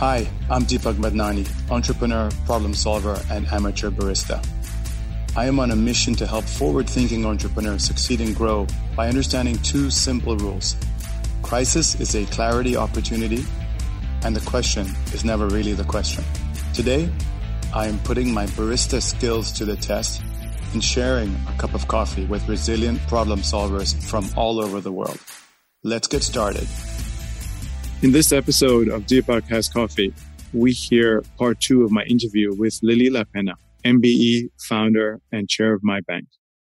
Hi, I'm Deepak Madnani, entrepreneur, problem solver, and amateur barista. I am on a mission to help forward thinking entrepreneurs succeed and grow by understanding two simple rules. Crisis is a clarity opportunity, and the question is never really the question. Today, I am putting my barista skills to the test and sharing a cup of coffee with resilient problem solvers from all over the world. Let's get started. In this episode of Deepak Has Coffee, we hear part two of my interview with Lily Lapenna, MBE founder and chair of MyBnk.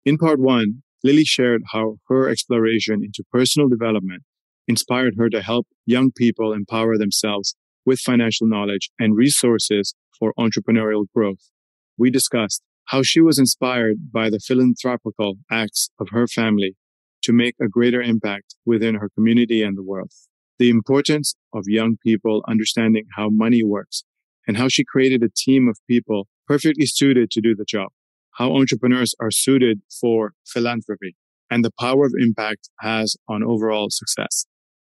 In part one, Lily shared how her exploration into personal development inspired her to help young people empower themselves with financial knowledge and resources for entrepreneurial growth. We discussed how she was inspired by the philanthropical acts of her family to make a greater impact within her community and the world the importance of young people understanding how money works and how she created a team of people perfectly suited to do the job, how entrepreneurs are suited for philanthropy and the power of impact has on overall success.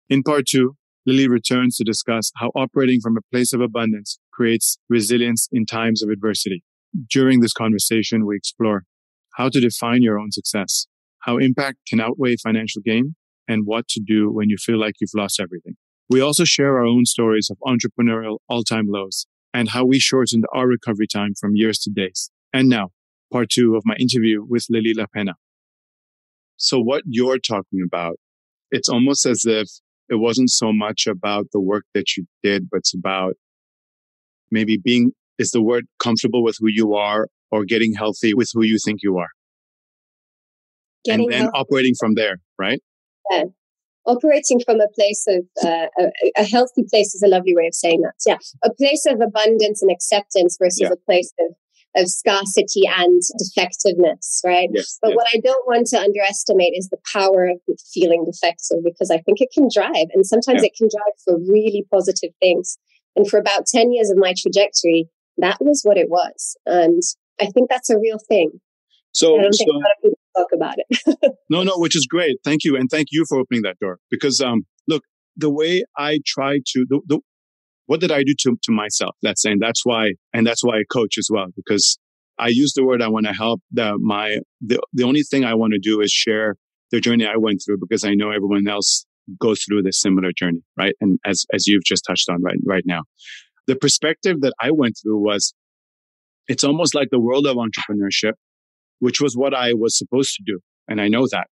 In part two, Lily returns to discuss how operating from a place of abundance creates resilience in times of adversity. During this conversation, we explore how to define your own success, how impact can outweigh financial gain, and what to do when you feel like you've lost everything. We also share our own stories of entrepreneurial all time lows and how we shortened our recovery time from years to days. And now, part two of my interview with Lily Lapenna. So, what you're talking about, it's almost as if it wasn't so much about the work that you did, but it's about maybe being, is the word comfortable with who you are or getting healthy with who you think you are? Getting and then healthy. operating from there, right? Yeah. Operating from a place of uh, a, a, healthy place is a lovely way of saying that. Yeah. A place of abundance and acceptance versus yeah. a place of of scarcity and defectiveness, right? Yes, but yes. what I don't want to underestimate is the power of feeling defective because I think it can drive, and sometimes yeah. it can drive for really positive things. And for about 10 years of my trajectory, that was what it was. And I think that's a real thing. So, I don't so, think a lot of people talk about it. no, no, which is great. Thank you. And thank you for opening that door. Because, um, look, the way I try to, the, the, what did I do to, to myself? Let's say, and that's why, and that's why I coach as well, because I use the word I want to help the, my, the, the only thing I want to do is share the journey I went through because I know everyone else goes through this similar journey, right? And as, as you've just touched on right, right now, the perspective that I went through was it's almost like the world of entrepreneurship which was what I was supposed to do. And I know that.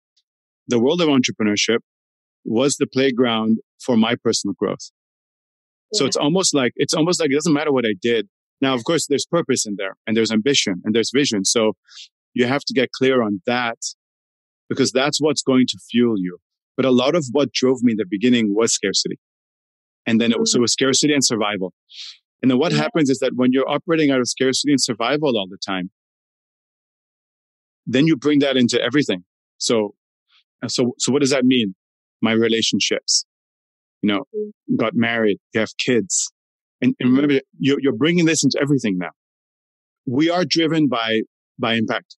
The world of entrepreneurship was the playground for my personal growth. Yeah. So it's almost like, it's almost like it doesn't matter what I did. Now, of course, there's purpose in there and there's ambition and there's vision. So you have to get clear on that because that's what's going to fuel you. But a lot of what drove me in the beginning was scarcity. And then it was, mm-hmm. so it was scarcity and survival. And then what happens is that when you're operating out of scarcity and survival all the time, then you bring that into everything. So, uh, so, so what does that mean? My relationships, you know, got married, you have kids. And, and remember, you're, you're bringing this into everything now. We are driven by, by impact.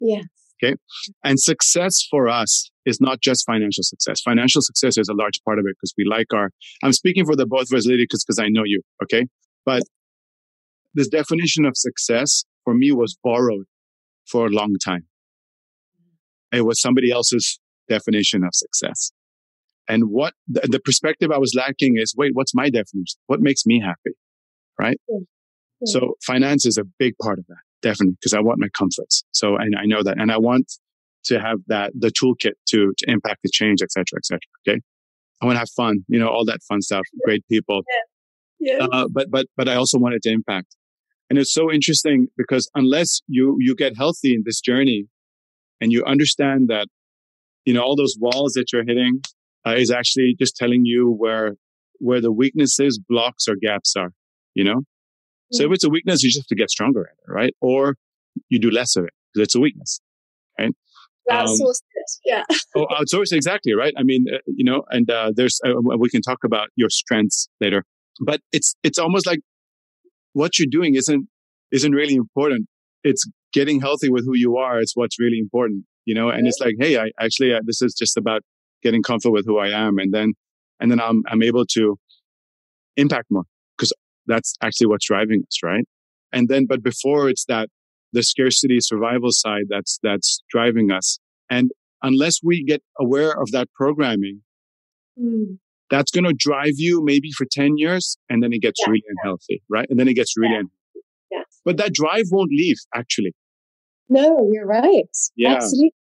Yes. Okay. And success for us is not just financial success. Financial success is a large part of it because we like our, I'm speaking for the both of us, lady, because, because I know you. Okay. But this definition of success for me was borrowed for a long time. It was somebody else's definition of success. And what the, the perspective I was lacking is, wait, what's my definition? What makes me happy? Right. Yeah. Yeah. So finance is a big part of that, definitely, because I want my comforts. So, and I know that, and I want to have that, the toolkit to, to impact the change, et cetera, et cetera. Okay. I want to have fun, you know, all that fun stuff, great people. Yeah. yeah. Uh, but, but, but I also wanted to impact. And it's so interesting because unless you, you get healthy in this journey and you understand that, you know, all those walls that you're hitting uh, is actually just telling you where, where the weaknesses, blocks or gaps are, you know? So if it's a weakness, you just have to get stronger at it, right? Or you do less of it because it's a weakness, right? Outsource um, it, yeah. oh, outsource exactly, right? I mean, uh, you know, and uh, there's uh, we can talk about your strengths later, but it's it's almost like what you're doing isn't isn't really important. It's getting healthy with who you are. It's what's really important, you know. And it's like, hey, I actually uh, this is just about getting comfortable with who I am, and then and then I'm I'm able to impact more, because That's actually what's driving us, right? And then, but before it's that the scarcity survival side that's, that's driving us. And unless we get aware of that programming, mm. That's going to drive you maybe for 10 years and then it gets yeah. really unhealthy, right? And then it gets really yeah. unhealthy. Yeah. But that drive won't leave actually. No, you're right. Yeah. Absolutely.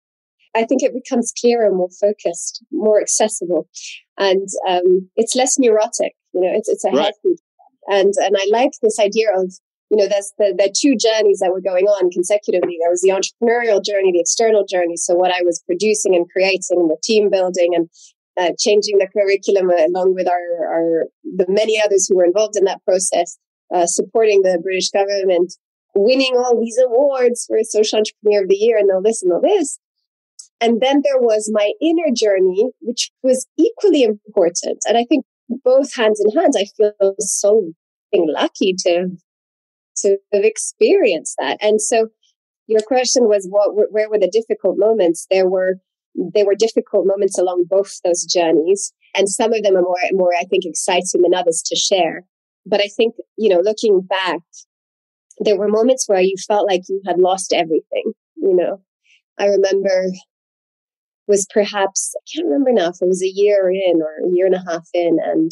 I think it becomes clearer, more focused, more accessible, and um, it's less neurotic. You know, it's it's a right. healthy, and and I like this idea of you know there's the the two journeys that were going on consecutively. There was the entrepreneurial journey, the external journey. So what I was producing and creating, and the team building, and uh, changing the curriculum along with our, our the many others who were involved in that process, uh, supporting the British government, winning all these awards for Social Entrepreneur of the Year, and all this and all this. And then there was my inner journey, which was equally important. And I think both hands in hand, I feel so lucky to, to have experienced that. And so your question was what, where were the difficult moments? There were, there were difficult moments along both those journeys. And some of them are more, more, I think, exciting than others to share. But I think, you know, looking back, there were moments where you felt like you had lost everything, you know. I remember was perhaps, I can't remember now if it was a year in or a year and a half in. And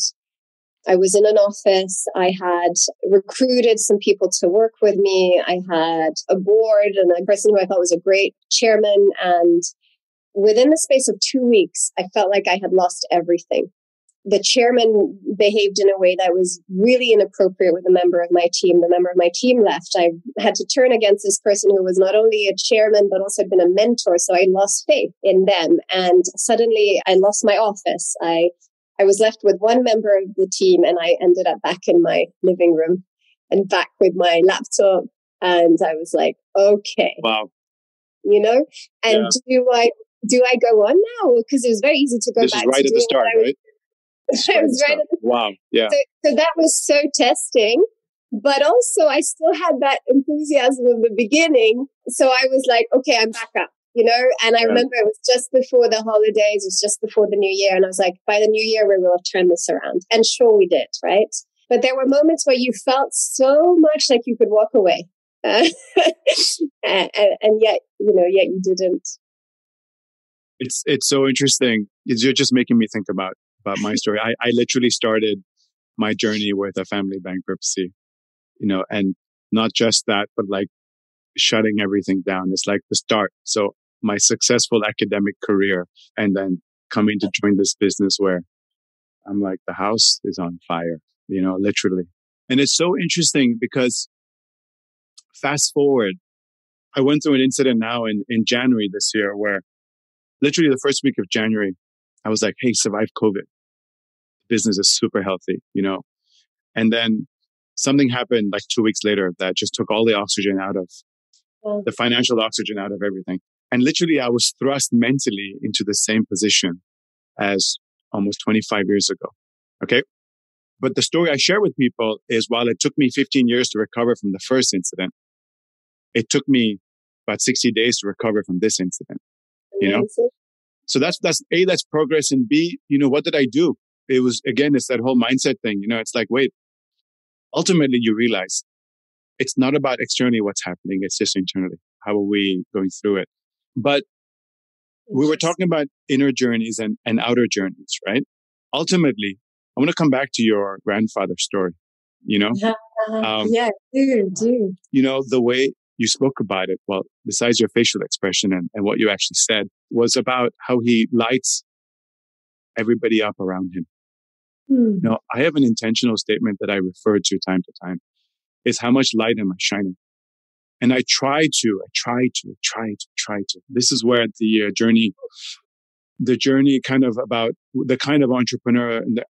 I was in an office. I had recruited some people to work with me. I had a board and a person who I thought was a great chairman. And within the space of two weeks, I felt like I had lost everything the chairman behaved in a way that was really inappropriate with a member of my team. The member of my team left. I had to turn against this person who was not only a chairman, but also had been a mentor. So I lost faith in them. And suddenly I lost my office. I, I was left with one member of the team and I ended up back in my living room and back with my laptop. And I was like, okay. Wow. You know, and yeah. do I, do I go on now? Because it was very easy to go this back. Is right at the start, right? I was right the, wow. Yeah. So, so that was so testing. But also, I still had that enthusiasm of the beginning. So I was like, okay, I'm back up, you know? And I yeah. remember it was just before the holidays, it was just before the new year. And I was like, by the new year, we will have turned this around. And sure, we did, right? But there were moments where you felt so much like you could walk away. Uh, and, and yet, you know, yet you didn't. It's it's so interesting. You're just making me think about about my story. I, I literally started my journey with a family bankruptcy, you know, and not just that, but like shutting everything down. It's like the start. So my successful academic career and then coming to join this business where I'm like, the house is on fire, you know, literally. And it's so interesting because fast forward, I went through an incident now in, in January this year where literally the first week of January, I was like, Hey, survive COVID business is super healthy, you know? And then something happened like two weeks later that just took all the oxygen out of the financial oxygen out of everything. And literally I was thrust mentally into the same position as almost 25 years ago. Okay. But the story I share with people is while it took me 15 years to recover from the first incident, it took me about 60 days to recover from this incident, you know? So that's, that's A, that's progress. And B, you know, what did I do? it was again, it's that whole mindset thing. You know, it's like, wait, ultimately you realize it's not about externally what's happening. It's just internally. How are we going through it? But we were talking about inner journeys and, and outer journeys, right? Ultimately, I want to come back to your grandfather's story, you know? Um, yeah, do, do. You know, the way you spoke about it, well, besides your facial expression and, and what you actually said, was about how he lights everybody up around him. Mm. No, I have an intentional statement that I refer to time to time is how much light am I shining? And I try to, I try to, try to, try to. This is where the uh, journey, the journey kind of about the kind of entrepreneur that,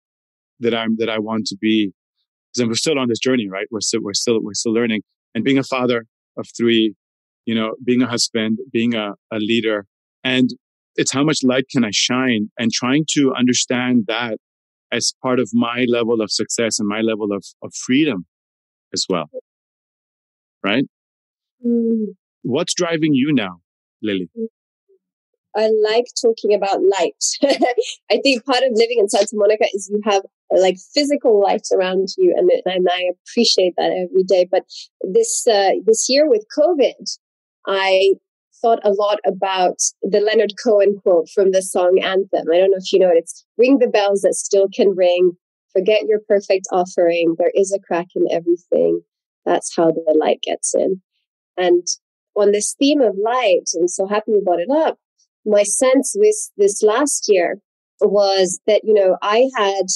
that I'm, that I want to be. Because we're still on this journey, right? We're still, we're still, we're still learning and being a father of three, you know, being a husband, being a, a leader and it's how much light can I shine and trying to understand that as part of my level of success and my level of, of freedom as well. Right? Mm. What's driving you now, Lily? I like talking about light. I think part of living in Santa Monica is you have like physical light around you. And, and I appreciate that every day. But this, uh, this year with COVID, I thought a lot about the Leonard Cohen quote from the song Anthem. I don't know if you know it. It's ring the bells that still can ring. Forget your perfect offering. There is a crack in everything. That's how the light gets in. And on this theme of light, I'm so happy you brought it up. My sense with this last year was that, you know, I had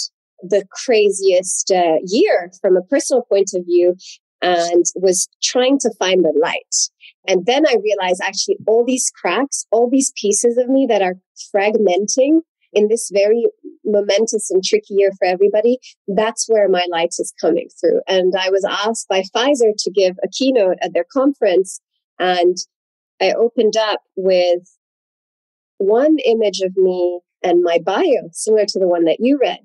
the craziest uh, year from a personal point of view and was trying to find the light. And then I realized actually all these cracks, all these pieces of me that are fragmenting in this very momentous and tricky year for everybody, that's where my light is coming through. And I was asked by Pfizer to give a keynote at their conference. And I opened up with one image of me and my bio, similar to the one that you read.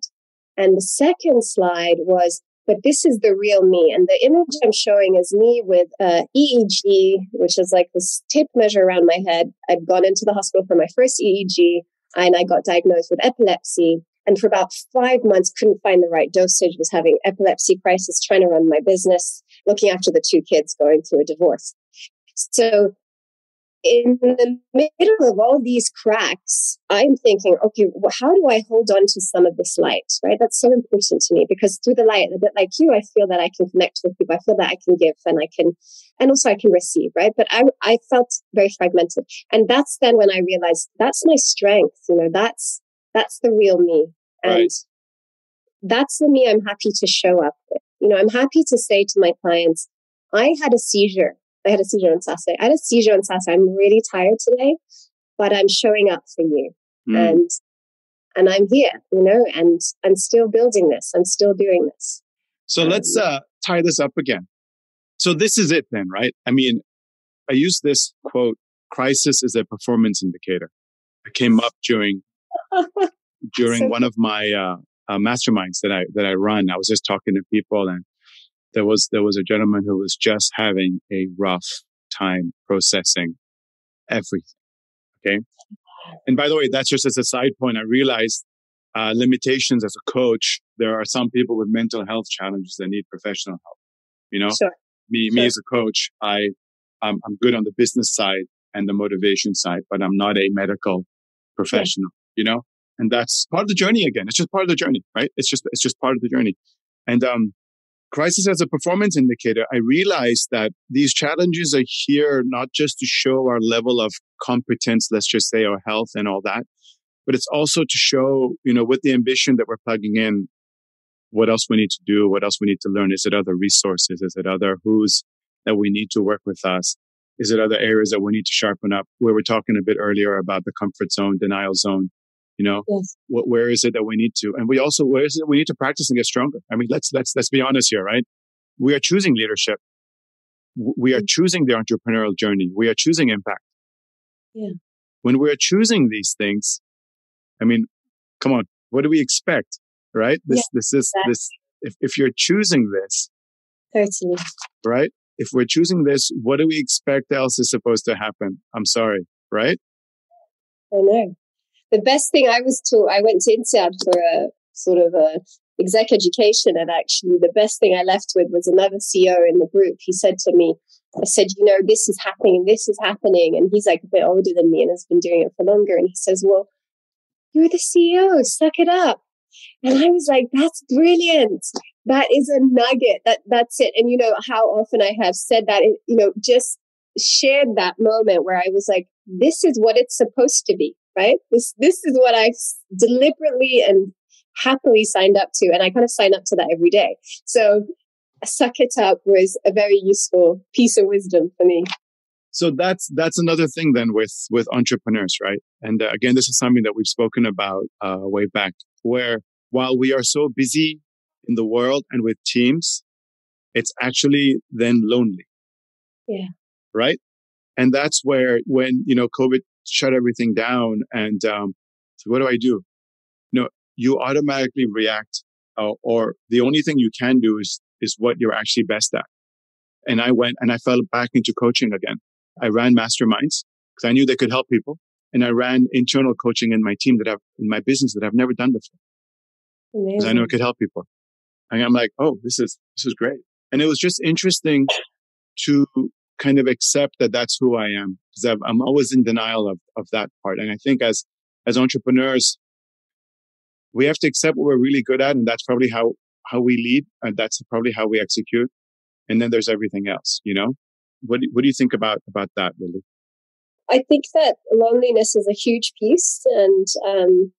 And the second slide was, but this is the real me. And the image I'm showing is me with uh, EEG, which is like this tape measure around my head. I'd gone into the hospital for my first EEG and I got diagnosed with epilepsy. And for about five months, couldn't find the right dosage, was having epilepsy crisis, trying to run my business, looking after the two kids, going through a divorce. So in the middle of all these cracks, I'm thinking, okay, well, how do I hold on to some of this light, right? That's so important to me because through the light, a bit like you, I feel that I can connect with people. I feel that I can give and I can, and also I can receive, right? But I, I felt very fragmented. And that's then when I realized that's my strength, you know, that's, that's the real me. And right. that's the me I'm happy to show up with. You know, I'm happy to say to my clients, I had a seizure I had a seizure on Saturday. I had a seizure on Saturday. I'm really tired today, but I'm showing up for you. Mm. And and I'm here, you know, and I'm still building this. I'm still doing this. So um, let's uh, tie this up again. So this is it then, right? I mean, I use this quote, crisis is a performance indicator. It came up during during so one of my uh, uh, masterminds that I that I run. I was just talking to people and there was there was a gentleman who was just having a rough time processing everything. Okay. And by the way, that's just as a side point. I realized uh, limitations as a coach. There are some people with mental health challenges that need professional help. You know, sure. me sure. me as a coach, I I'm, I'm good on the business side and the motivation side, but I'm not a medical professional. Sure. You know, and that's part of the journey. Again, it's just part of the journey, right? It's just it's just part of the journey. And um, crisis as a performance indicator, I realized that these challenges are here not just to show our level of competence, let's just say our health and all that, but it's also to show, you know, with the ambition that we're plugging in, what else we need to do, what else we need to learn. Is it other resources? Is it other who's that we need to work with us? Is it other areas that we need to sharpen up? We were talking a bit earlier about the comfort zone, denial zone. You know, yes. what, where is it that we need to? And we also, where is it we need to practice and get stronger? I mean, let's, let's, let's be honest here, right? We are choosing leadership. We are mm. choosing the entrepreneurial journey. We are choosing impact. Yeah. When we're choosing these things, I mean, come on, what do we expect? Right? This, yeah, this is, exactly. this, if, if you're choosing this, Totally. Right? If we're choosing this, what do we expect else is supposed to happen? I'm sorry, right? I know the best thing I was taught, I went to INSEAD for a sort of a exec education. And actually the best thing I left with was another CEO in the group. He said to me, I said, you know, this is happening and this is happening. And he's like a bit older than me and has been doing it for longer. And he says, well, you're the CEO, suck it up. And I was like, that's brilliant. That is a nugget. That that's it. And you know how often I have said that, and, you know, just shared that moment where I was like, this is what it's supposed to be right? This this is what I deliberately and happily signed up to, and I kind of sign up to that every day. So, suck it up was a very useful piece of wisdom for me. So that's that's another thing then with with entrepreneurs, right? And uh, again, this is something that we've spoken about uh, way back, where while we are so busy in the world and with teams, it's actually then lonely. Yeah. Right. And that's where when, you know, COVID shut everything down. And um, so what do I do? You know, you automatically react, uh, or the only thing you can do is is what you're actually best at. And I went and I fell back into coaching again. I ran masterminds because I knew they could help people, and I ran internal coaching in my team that I've in my business that I've never done before. because I know it could help people. And I'm like, oh, this is this is great. And it was just interesting to kind of accept that that's who I am because I'm always in denial of of that part. And I think as as entrepreneurs, we have to accept what we're really good at, and that's probably how how we lead, and that's probably how we execute. And then there's everything else, you know. What what do you think about about that, Lily? I think that loneliness is a huge piece, and um,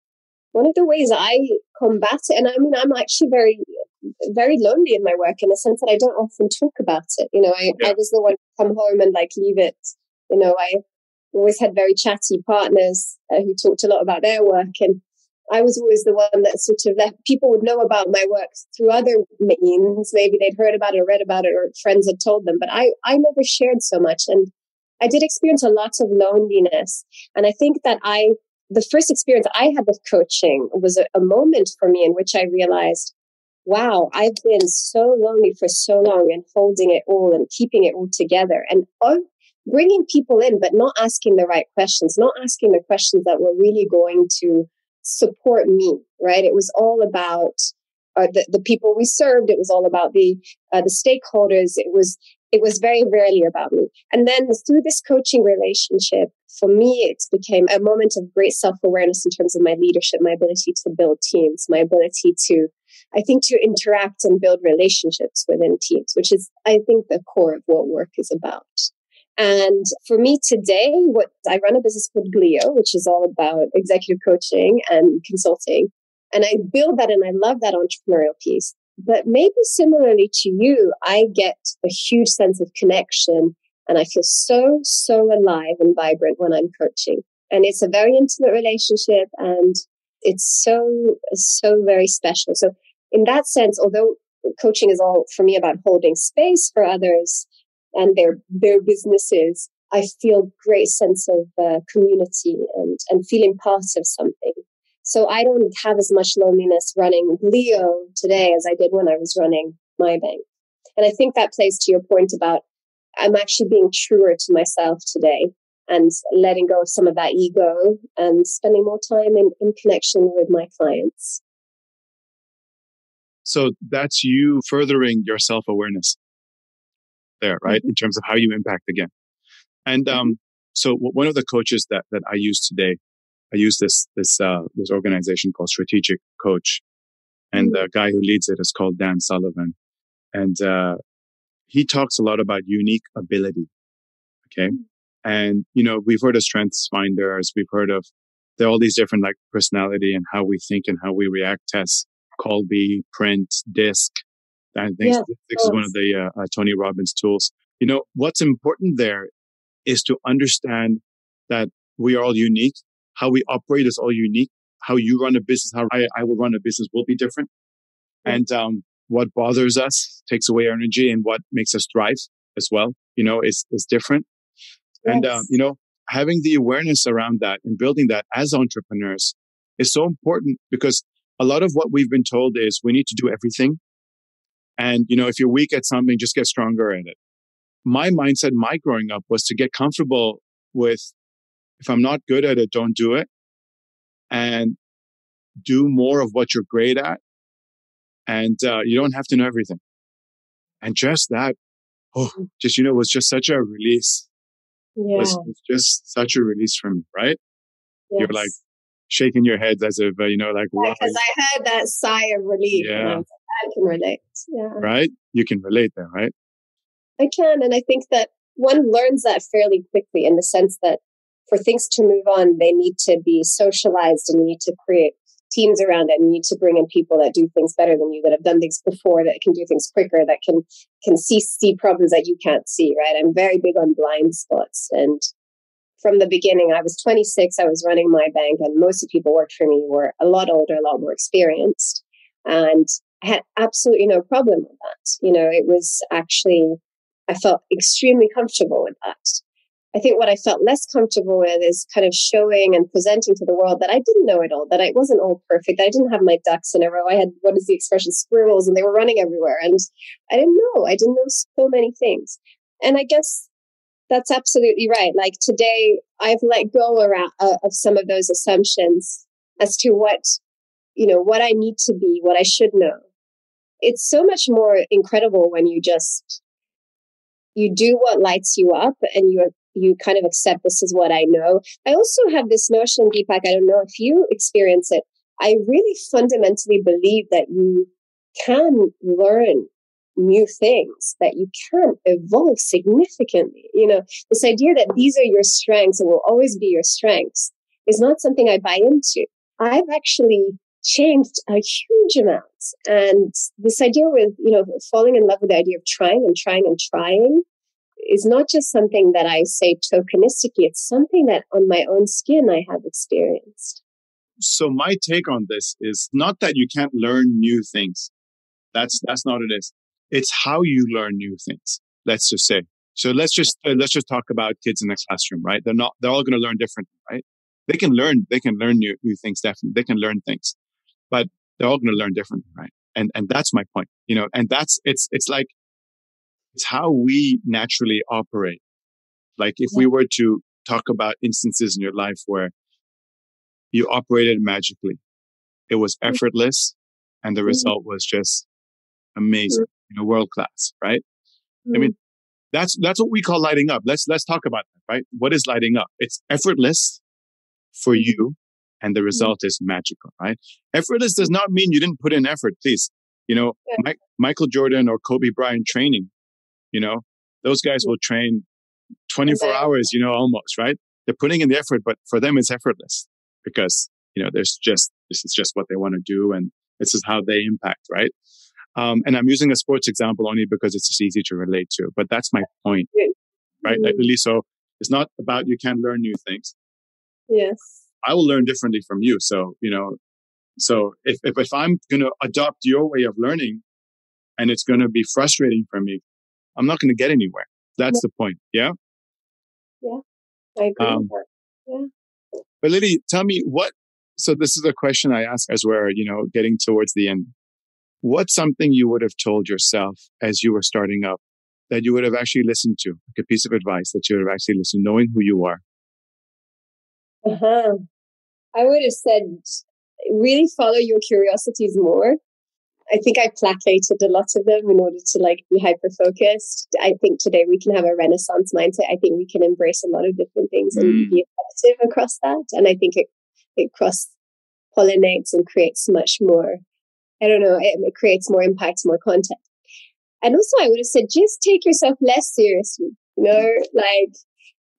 one of the ways I combat it, and I mean, I'm actually very, very lonely in my work in the sense that I don't often talk about it. You know, I, yeah. I was the one to come home and like leave it. You know, I always had very chatty partners uh, who talked a lot about their work, and I was always the one that sort of left people would know about my work through other means. Maybe they'd heard about it or read about it or friends had told them, but I, I never shared so much. And I did experience a lot of loneliness. And I think that I, the first experience I had with coaching was a, a moment for me in which I realized, wow, I've been so lonely for so long and holding it all and keeping it all together and bringing people in, but not asking the right questions, not asking the questions that were really going to support me, right? It was all about uh, the, the people we served. It was all about the, uh, the stakeholders. It was, it was very rarely about me. And then through this coaching relationship, for me, it became a moment of great self awareness in terms of my leadership, my ability to build teams, my ability to, I think, to interact and build relationships within teams, which is, I think, the core of what work is about. And for me today, what I run a business called Glio, which is all about executive coaching and consulting. And I build that and I love that entrepreneurial piece. But maybe similarly to you, I get a huge sense of connection and I feel so, so alive and vibrant when I'm coaching. And it's a very intimate relationship and it's so, so very special. So in that sense, although coaching is all for me about holding space for others, and their their businesses, I feel great sense of uh, community and and feeling part of something. So I don't have as much loneliness running Leo today as I did when I was running MyBnk. And I think that plays to your point about I'm actually being truer to myself today and letting go of some of that ego and spending more time in, in connection with my clients. So that's you furthering your self awareness there, right? In terms of how you impact again. And um, so one of the coaches that that I use today, I use this this uh, this organization called Strategic Coach, and mm-hmm. the guy who leads it is called Dan Sullivan, and uh, he talks a lot about unique ability. Okay, and you know we've heard of Strengths Finders, we've heard of there are all these different like personality and how we think and how we react tests. Kolbe, Print, DISC, I think this is one of the uh, uh, Tony Robbins tools. You know, what's important there is to understand that we are all unique. How we operate is all unique. How you run a business, how I, I will run a business will be different. And um, what bothers us takes away our energy and what makes us thrive as well, you know, is, is different. Yes. And, um, you know, having the awareness around that and building that as entrepreneurs is so important because a lot of what we've been told is we need to do everything and, you know, if you're weak at something, just get stronger at it. My mindset, my growing up was to get comfortable with if I'm not good at it, don't do it and do more of what you're great at. And uh, you don't have to know everything. And just that, oh, just, you know, was just such a release. Yeah. It was, it was just such a release for me, right? Yes. You're like shaking your heads as if, uh, you know, like, Because I heard that sigh of relief. Yeah. I can relate. Yeah. Right? You can relate there, right? I can. And I think that one learns that fairly quickly in the sense that for things to move on, they need to be socialized and you need to create teams around it and you need to bring in people that do things better than you, that have done things before, that can do things quicker, that can can see see problems that you can't see, right? I'm very big on blind spots. And from the beginning, I was 26, I was running MyBnk, and most of the people worked for me were a lot older, a lot more experienced. And I had absolutely no problem with that. You know, it was actually, I felt extremely comfortable with that. I think what I felt less comfortable with is kind of showing and presenting to the world that I didn't know it all, that I wasn't all perfect. that I didn't have my ducks in a row. I had, what is the expression, squirrels, and they were running everywhere. And I didn't know. I didn't know so many things. And I guess that's absolutely right. Like today, I've let go around, uh, of some of those assumptions as to what you know, what I need to be, what I should know. It's so much more incredible when you just you do what lights you up and you you kind of accept this is what I know. I also have this notion, Deepak, I don't know if you experience it. I really fundamentally believe that you can learn new things, that you can evolve significantly. You know, this idea that these are your strengths and will always be your strengths is not something I buy into. I've actually changed a huge amount. And this idea with, you know, falling in love with the idea of trying and trying and trying is not just something that I say tokenistically, it's something that on my own skin I have experienced. So my take on this is not that you can't learn new things. That's that's not it is. It's how you learn new things. Let's just say. So let's just uh, let's just talk about kids in the classroom, right? They're not they're all going to learn differently, right? They can learn they can learn new new things definitely. They can learn things, but they're all going to learn differently, right? And and that's my point, you know. And that's it's it's like it's how we naturally operate. Like if yeah. we were to talk about instances in your life where you operated magically, it was mm. effortless and the mm-hmm. result was just amazing, mm-hmm. You know, world class, right? Mm-hmm. I mean, that's, that's what we call lighting up. Let's, let's talk about that, right? What is lighting up? It's effortless for you and the result is magical, right? Effortless does not mean you didn't put in effort, please. You know, yeah. Mike, Michael Jordan or Kobe Bryant training you know, those guys will train 24 hours, you know, almost, right? They're putting in the effort, but for them, it's effortless because, you know, there's just, this is just what they want to do. And this is how they impact, right? Um, and I'm using a sports example only because it's just easy to relate to, but that's my point, right? Like, really, so it's not about you can't learn new things. Yes. I will learn differently from you. So, you know, so if, if, if I'm going to adopt your way of learning and it's going to be frustrating for me, I'm not going to get anywhere. That's yeah. the point. Yeah. Yeah. I agree. Um, yeah. But Lily, tell me what, so this is a question I ask as we're, you know, getting towards the end. What's something you would have told yourself as you were starting up that you would have actually listened to, like a piece of advice that you would have actually listened, knowing who you are? Uh-huh. I would have said, really follow your curiosities more I think I placated a lot of them in order to like be hyper focused. I think today we can have a renaissance mindset. I think we can embrace a lot of different things mm. and be effective across that. And I think it it cross pollinates and creates much more. I don't know. It, it creates more impact, more content. And also, I would have said just take yourself less seriously. You know, like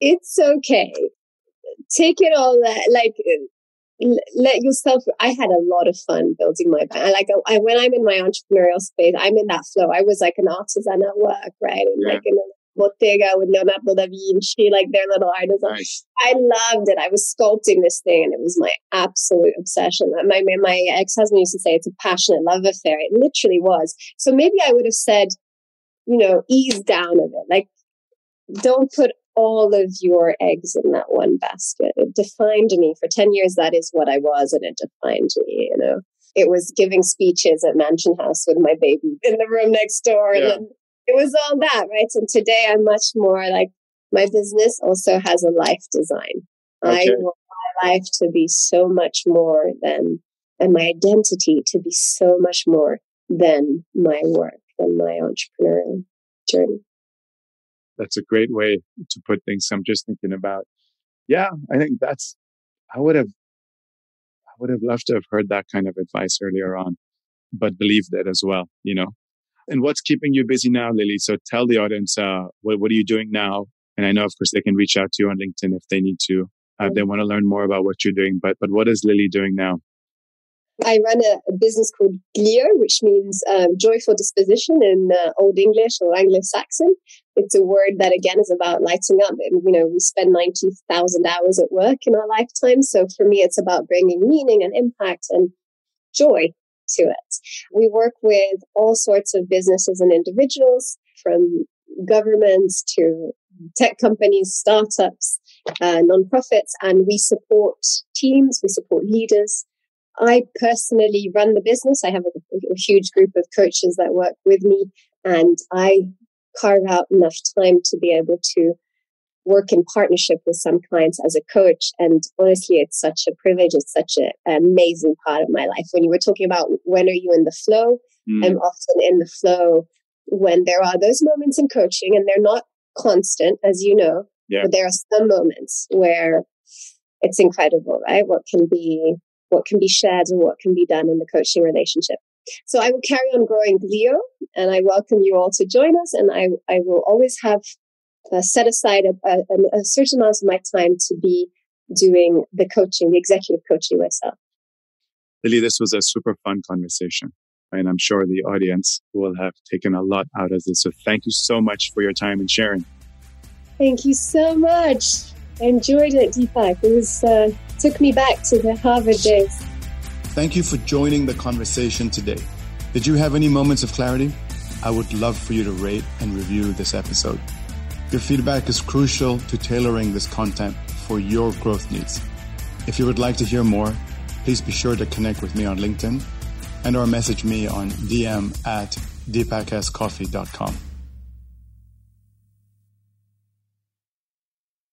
it's okay. Take it all uh, like let yourself i had a lot of fun building my brand like I, when i'm in my entrepreneurial space i'm in that flow i was like an artisan at work right and yeah. like in a bottega with leonardo da vinci like their little artisan nice. i loved it i was sculpting this thing and it was my absolute obsession my, my ex-husband used to say it's a passionate love affair it literally was so maybe i would have said you know ease down a bit like don't put all of your eggs in that one basket. It defined me for 10 years. That is what I was, and it defined me, you know. It was giving speeches at Mansion House with my baby in the room next door. Yeah. And it was all that, right? And today I'm much more like my business also has a life design. Okay. I want my life to be so much more than, and my identity to be so much more than my work, than my entrepreneurial journey that's a great way to put things. I'm just thinking about, yeah, I think that's, I would have, I would have loved to have heard that kind of advice earlier on, but believed it as well, you know. And what's keeping you busy now, Lily? So tell the audience, uh, what, what are you doing now? And I know, of course, they can reach out to you on LinkedIn if they need to, uh, if they want to learn more about what you're doing. But, but what is Lily doing now? I run a, a, business called Glio, which means um, joyful disposition in uh, Old English or Anglo-Saxon. It's a word that again is about lighting up. And, you know, we spend 90,000 hours at work in our lifetime. So for me, it's about bringing meaning and impact and joy to it. We work with all sorts of businesses and individuals from governments to tech companies, startups, uh, nonprofits, and we support teams, we support leaders I personally run the business. I have a, a, huge group of coaches that work with me, and I carve out enough time to be able to work in partnership with some clients as a coach. And honestly, it's such a privilege. It's such a, an amazing part of my life. When you were talking about when are you in the flow, mm. I'm often in the flow when there are those moments in coaching and they're not constant, as you know, yeah. but there are some moments where it's incredible, right? What can be, what can be shared and what can be done in the coaching relationship. So I will carry on growing Leo and I welcome you all to join us. And I, I will always have uh, set aside a, a, a certain amount of my time to be doing the coaching, the executive coaching myself. Lily, this was a super fun conversation. And I'm sure the audience will have taken a lot out of this. So thank you so much for your time and sharing. Thank you so much. I enjoyed it, Deepak. It was uh, took me back to the Harvard days. Thank you for joining the conversation today. Did you have any moments of clarity? I would love for you to rate and review this episode. Your feedback is crucial to tailoring this content for your growth needs. If you would like to hear more, please be sure to connect with me on LinkedIn and or message me on dm at deepakscoffee.com.